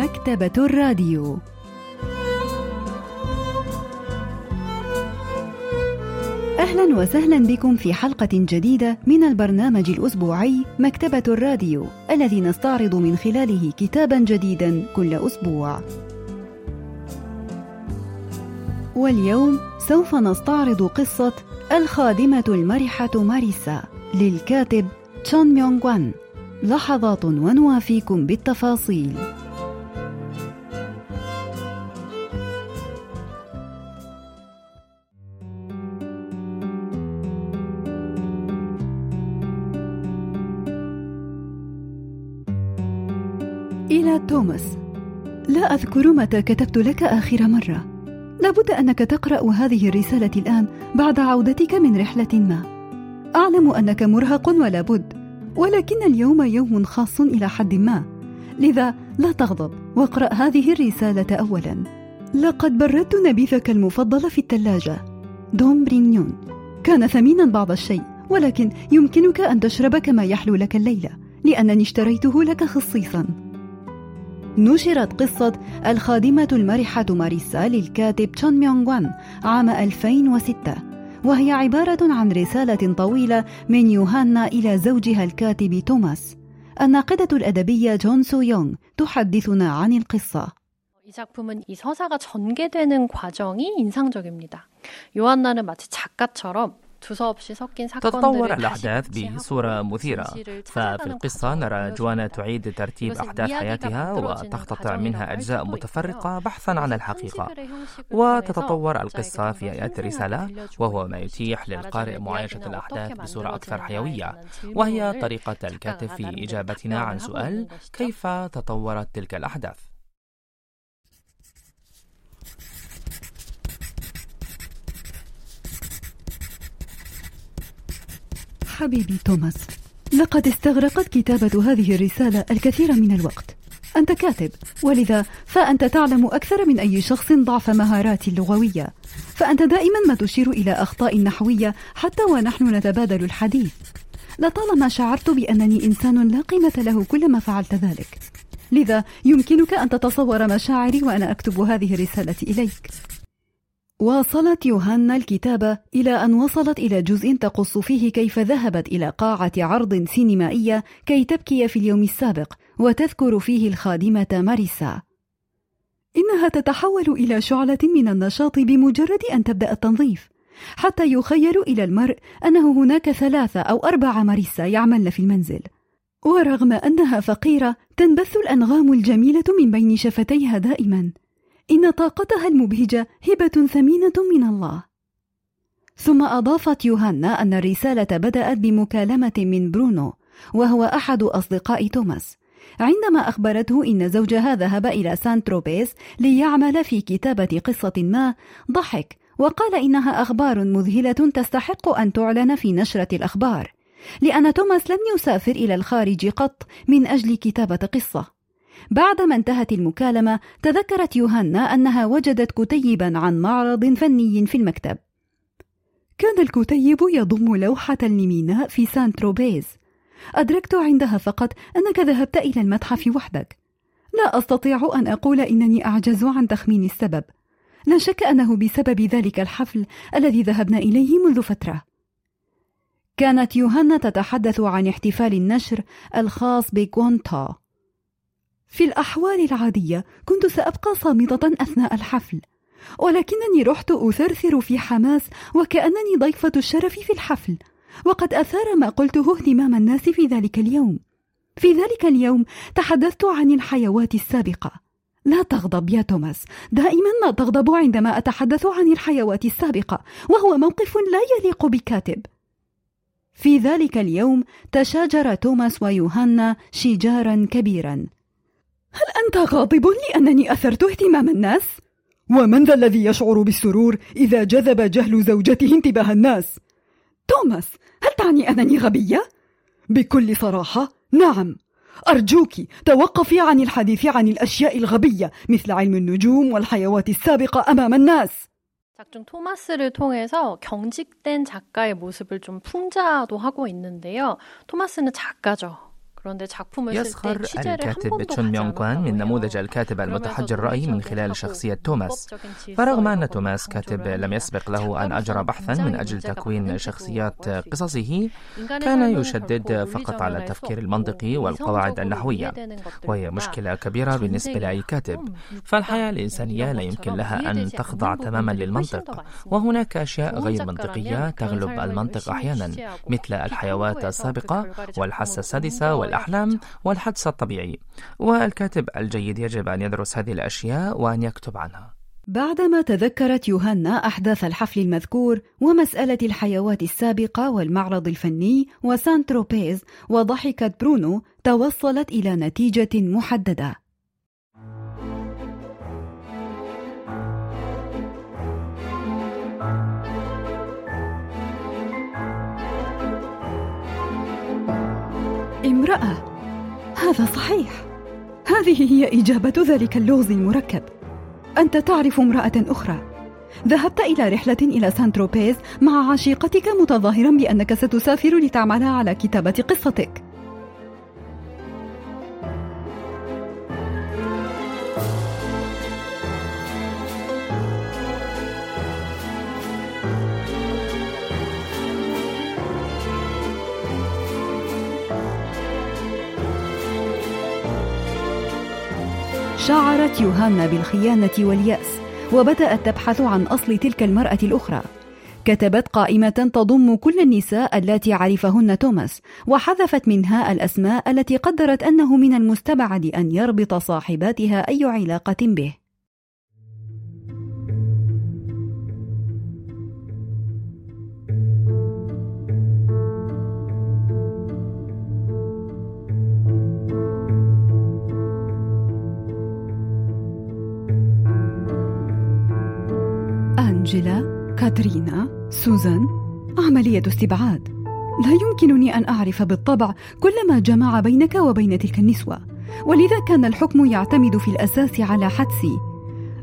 مكتبة الراديو أهلا وسهلا بكم في حلقة جديدة من البرنامج الأسبوعي مكتبة الراديو الذي نستعرض من خلاله كتابا جديدا كل أسبوع. واليوم سوف نستعرض قصة الخادمة المرحة ماريسا للكاتب تشون ميونغ وان. لحظات ونوافيكم بالتفاصيل. توماس. لا أذكر متى كتبت لك آخر مرة. لابد أنك تقرأ هذه الرسالة الآن بعد عودتك من رحلة ما. أعلم أنك مرهق ولا بد ولكن اليوم يوم خاص إلى حد ما. لذا لا تغضب واقرأ هذه الرسالة أولا. لقد بردت نبيذك المفضل في الثلاجة Dom Pérignon. كان ثمينا بعض الشيء ولكن يمكنك أن تشرب كما يحلو لك الليلة لأنني اشتريته لك خصيصا. نشرت قصة الخادمة المرحة ماريسا للكاتب تشون ميونغ وان عام 2006 وهي عبارة عن رسالة طويلة من يوهانا إلى زوجها الكاتب توماس الناقدة الأدبية جون سو يونغ تحدثنا عن القصة 이 작품은 이 서사가 전개되는 과정이 인상적입니다. 요한나는 마치 작가처럼 تتطور الأحداث بصورة مثيرة ففي القصة نرى جوانا تعيد ترتيب أحداث حياتها وتقتطع منها أجزاء متفرقة بحثا عن الحقيقة وتتطور القصة في آيات الرسالة وهو ما يتيح للقارئ معايشة الأحداث بصورة أكثر حيوية وهي طريقة الكاتب في إجابتنا عن سؤال كيف تطورت تلك الأحداث حبيبي توماس. لقد استغرقت كتابة هذه الرسالة الكثير من الوقت. أنت كاتب ولذا فأنت تعلم أكثر من أي شخص ضعف مهاراتي اللغوية فأنت دائما ما تشير إلى أخطاء نحوية حتى ونحن نتبادل الحديث. لطالما شعرت بأنني إنسان لا قيمة له كلما فعلت ذلك. لذا يمكنك أن تتصور مشاعري وأنا أكتب هذه الرسالة إليك. واصلت يوهانا الكتابة إلى أن وصلت إلى جزء تقص فيه كيف ذهبت إلى قاعة عرض سينمائية كي تبكي في اليوم السابق وتذكر فيه الخادمة ماريسا. إنها تتحول إلى شعلة من النشاط بمجرد أن تبدأ التنظيف حتى يخيل إلى المرء أنه هناك ثلاثة أو أربع ماريسا يعملن في المنزل. ورغم أنها فقيرة تنبث الأنغام الجميلة من بين شفتيها دائما. إن طاقتها المبهجة هبة ثمينة من الله. ثم أضافت يوهانا أن الرسالة بدأت بمكالمة من برونو، وهو أحد أصدقاء توماس. عندما أخبرته إن زوجها ذهب إلى سان تروبيز ليعمل في كتابة قصة ما، ضحك وقال إنها أخبار مذهلة تستحق أن تعلن في نشرة الأخبار، لأن توماس لم يسافر إلى الخارج قط من أجل كتابة قصة. بعدما انتهت المكالمة تذكرت يوهانا أنها وجدت كتيبا عن معرض فني في المكتب. كان الكتيب يضم لوحة لميناء في سان تروبيز أدركت عندها فقط أنك ذهبت إلى المتحف وحدك. لا أستطيع أن أقول إنني أعجز عن تخمين السبب. لا شك أنه بسبب ذلك الحفل الذي ذهبنا إليه منذ فترة. كانت يوهانا تتحدث عن احتفال النشر الخاص بكوانتا. في الأحوال العادية كنت سأبقى صامتة أثناء الحفل ولكنني رحت أثرثر في حماس وكأنني ضيفة الشرف في الحفل وقد أثار ما قلته اهتمام الناس في ذلك اليوم. في ذلك اليوم تحدثت عن الحيوات السابقة. لا تغضب يا توماس دائما ما تغضب عندما أتحدث عن الحيوات السابقة وهو موقف لا يليق بكاتب. في ذلك اليوم تشاجر توماس ويوهانا شجارا كبيرا. هل أنت غاضب لأنني أثرت اهتمام الناس؟ ومن ذا الذي يشعر بالسرور إذا جذب جهل زوجته انتباه الناس؟ توماس، هل تعني أنني غبية؟ بكل صراحة، نعم. أرجوك توقفي عن الحديث عن الأشياء الغبية مثل علم النجوم والحيوات السابقة أمام الناس. 작중 토마스를 통해서 경직된 작가의 모습을 좀 풍자도 하고 있는데요. 토마스는 작가죠. يسخر الكاتب تشون ميونغ كوان من نموذج الكاتب المتحجر الرأي من خلال شخصية توماس. فرغم أن توماس كاتب لم يسبق له أن أجرى بحثا من أجل تكوين شخصيات قصصه كان يشدد فقط على التفكير المنطقي والقواعد النحوية وهي مشكلة كبيرة بالنسبة لأي كاتب. فالحياة الإنسانية لا يمكن لها أن تخضع تماما للمنطق. وهناك أشياء غير منطقية تغلب المنطق أحيانا مثل الحيوات السابقة والحاسة السادسة والأحلام والحدس الطبيعي. والكاتب الجيد يجب أن يدرس هذه الأشياء وأن يكتب عنها. بعدما تذكرت يوهنا أحداث الحفل المذكور ومسألة الحيوات السابقة والمعرض الفني وسان تروبيز وضحكت برونو توصلت إلى نتيجة محددة. امرأة. هذا صحيح. هذه هي إجابة ذلك اللغز المركب. أنت تعرف امرأة أخرى. ذهبت إلى رحلة إلى سان تروبيز مع عشيقتك متظاهرا بأنك ستسافر لتعمل على كتابة قصتك. شعرت يوهانا بالخيانة واليأس وبدأت تبحث عن أصل تلك المرأة الأخرى. كتبت قائمة تضم كل النساء التي عرفهن توماس وحذفت منها الأسماء التي قدرت أنه من المستبعد أن يربط صاحباتها أي علاقة به. كاترينا، سوزان، عملية استبعاد. لا يمكنني أن أعرف بالطبع كل ما جمع بينك وبين تلك النسوة، ولذا كان الحكم يعتمد في الأساس على حدسي.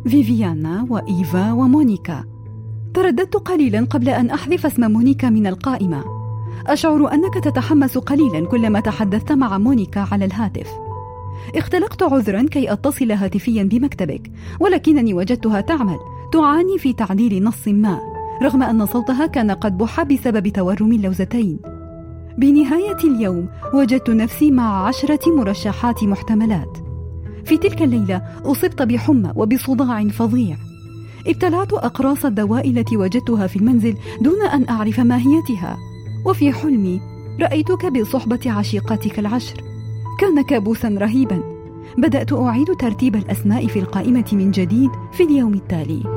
فيفيانا وإيفا ومونيكا. ترددت قليلا قبل أن أحذف اسم مونيكا من القائمة. أشعر أنك تتحمس قليلا كلما تحدثت مع مونيكا على الهاتف. اختلقت عذرا كي أتصل هاتفيا بمكتبك ولكنني وجدتها تعمل تعاني في تعديل نص ما رغم أن صوتها كان قد بح بسبب تورم اللوزتين. بنهاية اليوم وجدت نفسي مع عشرة مرشحات محتملات. في تلك الليلة أصبت بحمى وبصداع فظيع. ابتلعت أقراص الدواء التي وجدتها في المنزل دون أن أعرف ماهيتها. وفي حلمي رأيتك بصحبة عشيقتك العشر. كان كابوسا رهيبا. بدأت أعيد ترتيب الأسماء في القائمة من جديد في اليوم التالي.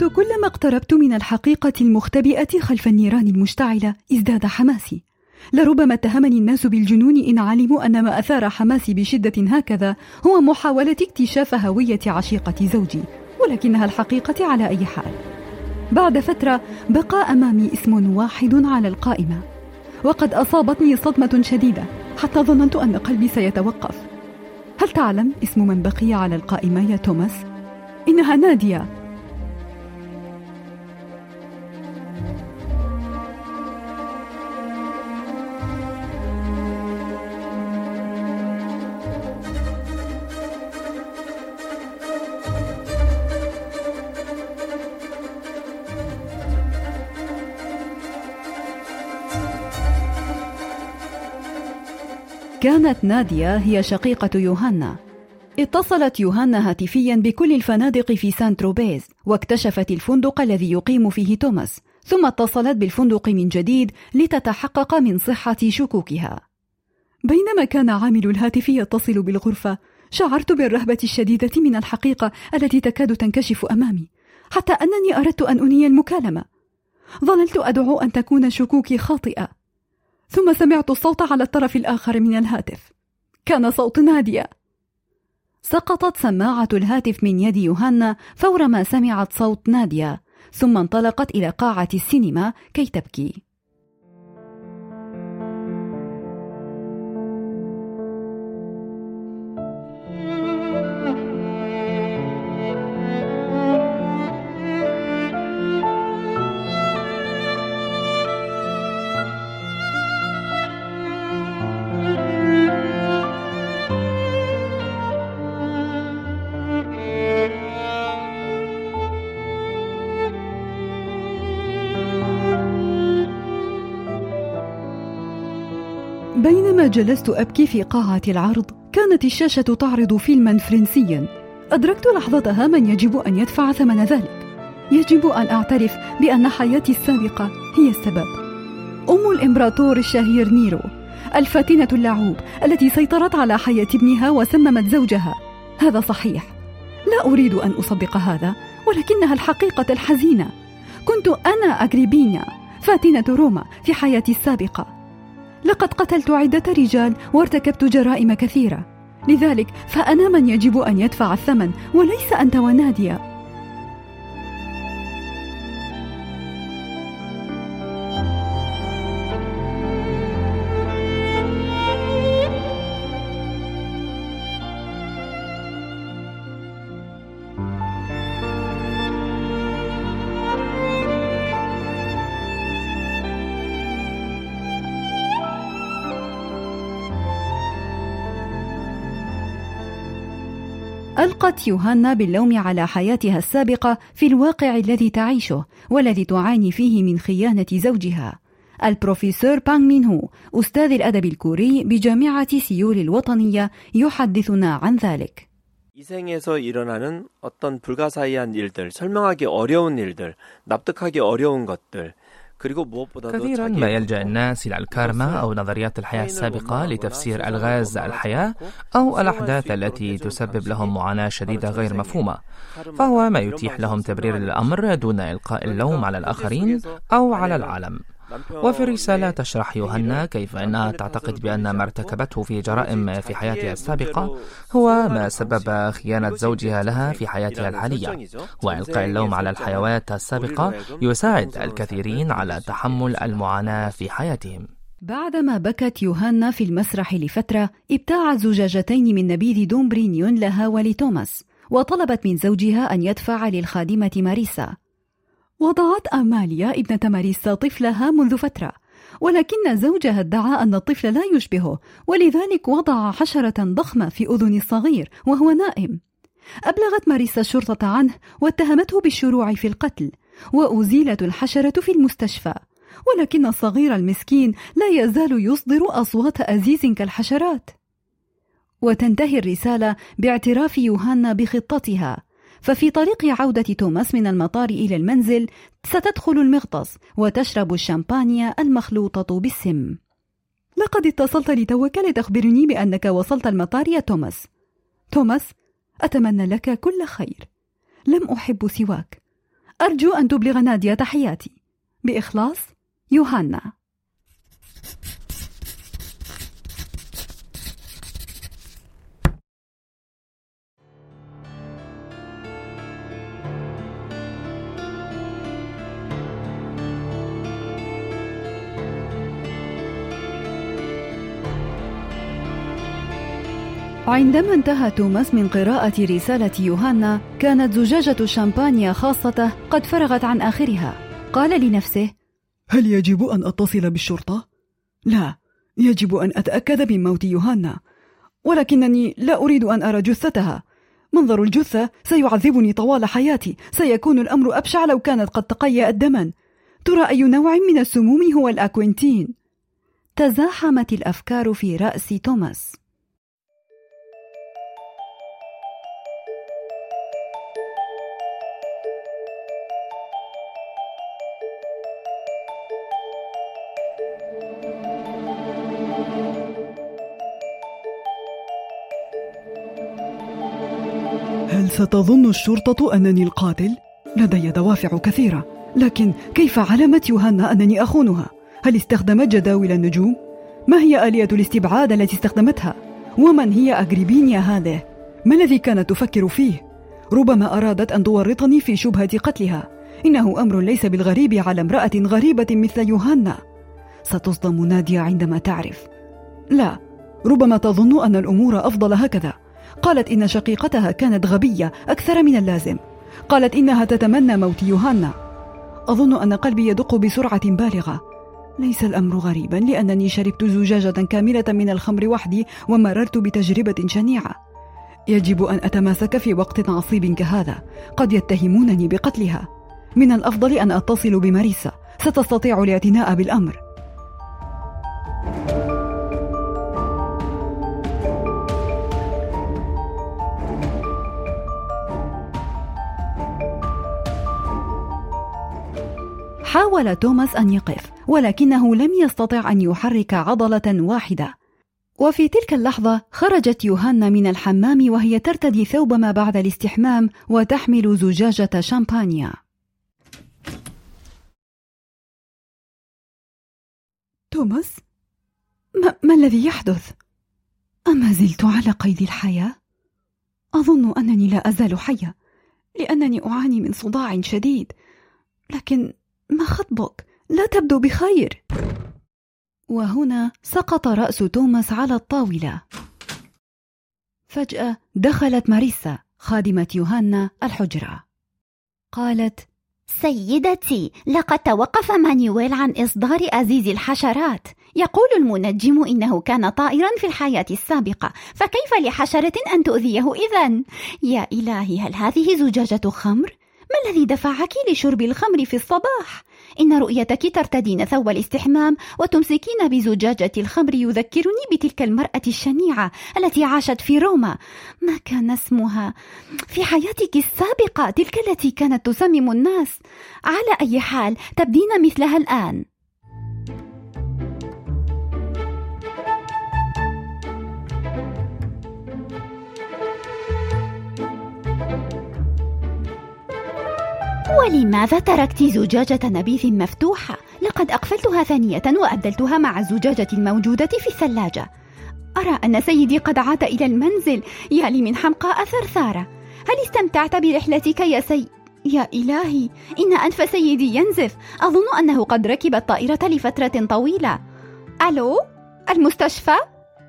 كنت كلما اقتربت من الحقيقة المختبئة خلف النيران المشتعلة ازداد حماسي. لربما اتهمني الناس بالجنون إن علموا أن ما أثار حماسي بشدة هكذا هو محاولة اكتشاف هوية عشيقة زوجي ولكنها الحقيقة على أي حال. بعد فترة بقى أمامي اسم واحد على القائمة. وقد أصابتني صدمة شديدة حتى ظننت أن قلبي سيتوقف. هل تعلم اسم من بقي على القائمة يا توماس؟ إنها نادية. كانت نادية هي شقيقة يوهانا. اتصلت يوهانا هاتفيا بكل الفنادق في سان تروبيز واكتشفت الفندق الذي يقيم فيه توماس ثم اتصلت بالفندق من جديد لتتحقق من صحة شكوكها. بينما كان عامل الهاتف يتصل بالغرفة شعرت بالرهبة الشديدة من الحقيقة التي تكاد تنكشف أمامي حتى أنني أردت أن أنهي المكالمة. ظللت أدعو أن تكون شكوكي خاطئة. ثم سمعت الصوت على الطرف الآخر من الهاتف. كان صوت نادية. سقطت سماعة الهاتف من يد يوهانا فور ما سمعت صوت نادية ثم انطلقت إلى قاعة السينما كي تبكي. بينما جلست أبكي في قاعة العرض كانت الشاشة تعرض فيلما فرنسيا. أدركت لحظتها من يجب أن يدفع ثمن ذلك. يجب أن أعترف بأن حياتي السابقة هي السبب. أم الإمبراطور الشهير نيرو الفاتنة اللعوب التي سيطرت على حياة ابنها وسممت زوجها. هذا صحيح. لا أريد أن أصدق هذا ولكنها الحقيقة الحزينة. كنت أنا أغريبينيا فاتنة روما في حياتي السابقة. لقد قتلت عدة رجال وارتكبت جرائم كثيرة. لذلك فأنا من يجب أن يدفع الثمن وليس أنت ونادية. ألقت يوهانا باللوم على حياتها السابقة في الواقع الذي تعيشه والذي تعاني فيه من خيانة زوجها. البروفيسور بانغ مين هو أستاذ الأدب الكوري بجامعة سيول الوطنية يحدثنا عن ذلك. 이생에서 일어나는 어떤 불가사의한 일들, 설명하기 어려운 일들, 납득하기 어려운 것들, كثيرا ما يلجأ الناس إلى الكارما أو نظريات الحياة السابقة لتفسير ألغاز الحياة أو الأحداث التي تسبب لهم معاناة شديدة غير مفهومة. فهو ما يتيح لهم تبرير الأمر دون إلقاء اللوم على الآخرين أو على العالم. وفي الرسالة تشرح يوهنا كيف أنها تعتقد بأن ما ارتكبته في جرائم في حياتها السابقة هو ما سبب خيانة زوجها لها في حياتها الحالية. وإلقاء اللوم على الحيوات السابقة يساعد الكثيرين على تحمل المعاناة في حياتهم. بعدما بكت يوهانا في المسرح لفترة ابتاعت زجاجتين من نبيذ دومبرينيون لها ولتوماس وطلبت من زوجها أن يدفع للخادمة ماريسا. وضعت أماليا ابنة ماريسا طفلها منذ فترة ولكن زوجها ادعى أن الطفل لا يشبهه ولذلك وضع حشرة ضخمة في أذن الصغير وهو نائم. أبلغت ماريسا الشرطة عنه واتهمته بالشروع في القتل وأزيلت الحشرة في المستشفى ولكن الصغير المسكين لا يزال يصدر أصوات أزيز كالحشرات. وتنتهي الرسالة باعتراف يوهانا بخطتها. ففي طريق عودة توماس من المطار إلى المنزل ستدخل المغطس وتشرب الشامبانيا المخلوطة بالسم. لقد اتصلت لتوك لتخبرني بأنك وصلت المطار يا توماس. توماس أتمنى لك كل خير. لم أحب سواك. أرجو أن تبلغ نادية تحياتي. بإخلاص يوهانا. عندما انتهى توماس من قراءة رسالة يوهانا كانت زجاجة شامبانيا خاصته قد فرغت عن آخرها. قال لنفسه هل يجب أن أتصل بالشرطة؟ لا يجب أن أتأكد من موت يوهانا. ولكنني لا أريد أن أرى جثتها. منظر الجثة سيعذبني طوال حياتي. سيكون الأمر أبشع لو كانت قد تقيأت دما ترى أي نوع من السموم هو الأكوينتين؟ تزاحمت الأفكار في رأس توماس. ستظن الشرطة أنني القاتل؟ لدي دوافع كثيرة لكن كيف علمت يوهانا أنني أخونها؟ هل استخدمت جداول النجوم؟ ما هي آلية الاستبعاد التي استخدمتها؟ ومن هي أغريبينيا هذه؟ ما الذي كانت تفكر فيه؟ ربما أرادت أن تورطني في شبهة قتلها إنه أمر ليس بالغريب على امرأة غريبة مثل يوهانا ستصدم نادية عندما تعرف لا ربما تظن أن الأمور أفضل هكذا قالت إن شقيقتها كانت غبية أكثر من اللازم. قالت إنها تتمنى موت يوهانا. أظن أن قلبي يدق بسرعة بالغة. ليس الأمر غريبا لأنني شربت زجاجة كاملة من الخمر وحدي ومررت بتجربة شنيعة. يجب أن أتماسك في وقت عصيب كهذا. قد يتهمونني بقتلها. من الأفضل أن أتصل بماريسا. ستستطيع الاعتناء بالأمر. حاول توماس أن يقف ولكنه لم يستطع أن يحرك عضلة واحدة. وفي تلك اللحظة خرجت يوهانا من الحمام وهي ترتدي ثوب ما بعد الاستحمام وتحمل زجاجة شامبانيا. توماس ما, ما الذي يحدث؟ أما زلت على قيد الحياة؟ أظن أنني لا أزال حية لأنني أعاني من صداع شديد لكن ما خطبك؟ لا تبدو بخير. وهنا سقط رأس توماس على الطاولة. فجأة دخلت ماريسا خادمة يوهانا الحجرة. قالت سيدتي لقد توقف مانيويل عن إصدار أزيز الحشرات. يقول المنجم إنه كان طائرا في الحياة السابقة. فكيف لحشرة أن تؤذيه إذا؟ يا إلهي هل هذه زجاجة خمر؟ ما الذي دفعك لشرب الخمر في الصباح؟ إن رؤيتك ترتدين ثوب الاستحمام وتمسكين بزجاجة الخمر يذكرني بتلك المرأة الشنيعة التي عاشت في روما. ما كان اسمها في حياتك السابقة تلك التي كانت تسمم الناس؟ على أي حال تبدين مثلها الآن؟ ولماذا تركت زجاجة نبيذ مفتوحة؟ لقد أقفلتها ثانية وأبدلتها مع الزجاجة الموجودة في الثلاجة. أرى أن سيدي قد عاد إلى المنزل، يا لي من حمقاء ثرثارة. هل استمتعت برحلتك يا سي؟ يا إلهي، إن أنف سيدي ينزف. أظن أنه قد ركب الطائرة لفترة طويلة. ألو؟ المستشفى؟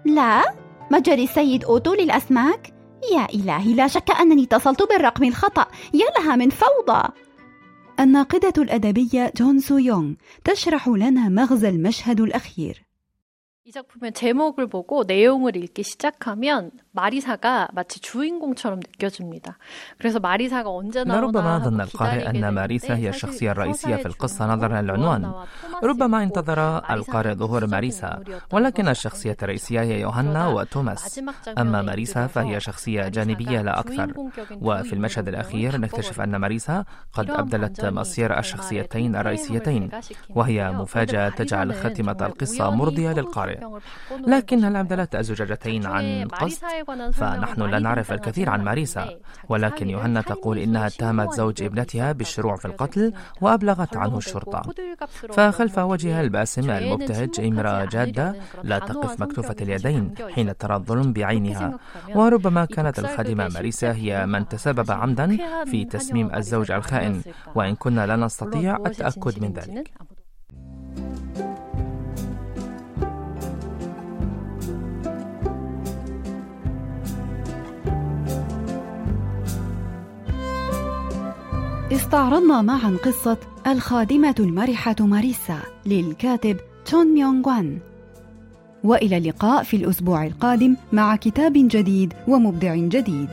لا؟ متجر السيد أوتو للأسماك؟ يا إلهي لا شك أنني اتصلت بالرقم الخطأ يا لها من فوضى الناقدة الأدبية جون سو يونغ تشرح لنا مغزى المشهد الأخير. 이 작품의 제목을 보고 내용을 읽기 시작하면 마리사가 마치 주인공처럼 느껴집니다. 그래서 마리사가 언제나 ربما ظن القارئ أن ماريسا هي الشخصية الرئيسية في القصة نظرا للعنوان ربما انتظر القارئ ظهور ماريسا ولكن الشخصية الرئيسية هي يوهنا وتوماس أما ماريسا فهي شخصية جانبية لا أكثر وفي المشهد الأخير نكتشف أن ماريسا قد أبدلت مصير الشخصيتين الرئيسيتين وهي مفاجأة تجعل خاتمة القصة مرضية للقارئ لكن هل أبدلت الزجاجتين عن قصد؟ فنحن لا نعرف الكثير عن ماريسا. ولكن يوهنا تقول إنها اتهمت زوج ابنتها بالشروع في القتل وأبلغت عنه الشرطة. فخلف وجهها الباسم المبتهج إمرأة جادة؟ لا تقف مكتوفة اليدين حين ترى الظلم بعينها. وربما كانت الخادمة ماريسا هي من تسبب عمدا في تسميم الزوج الخائن. وإن كنا لا نستطيع التأكد من ذلك. استعرضنا معا قصة الخادمة المرحة ماريسا للكاتب تون ميونغ وان. وإلى اللقاء في الأسبوع القادم مع كتاب جديد ومبدع جديد.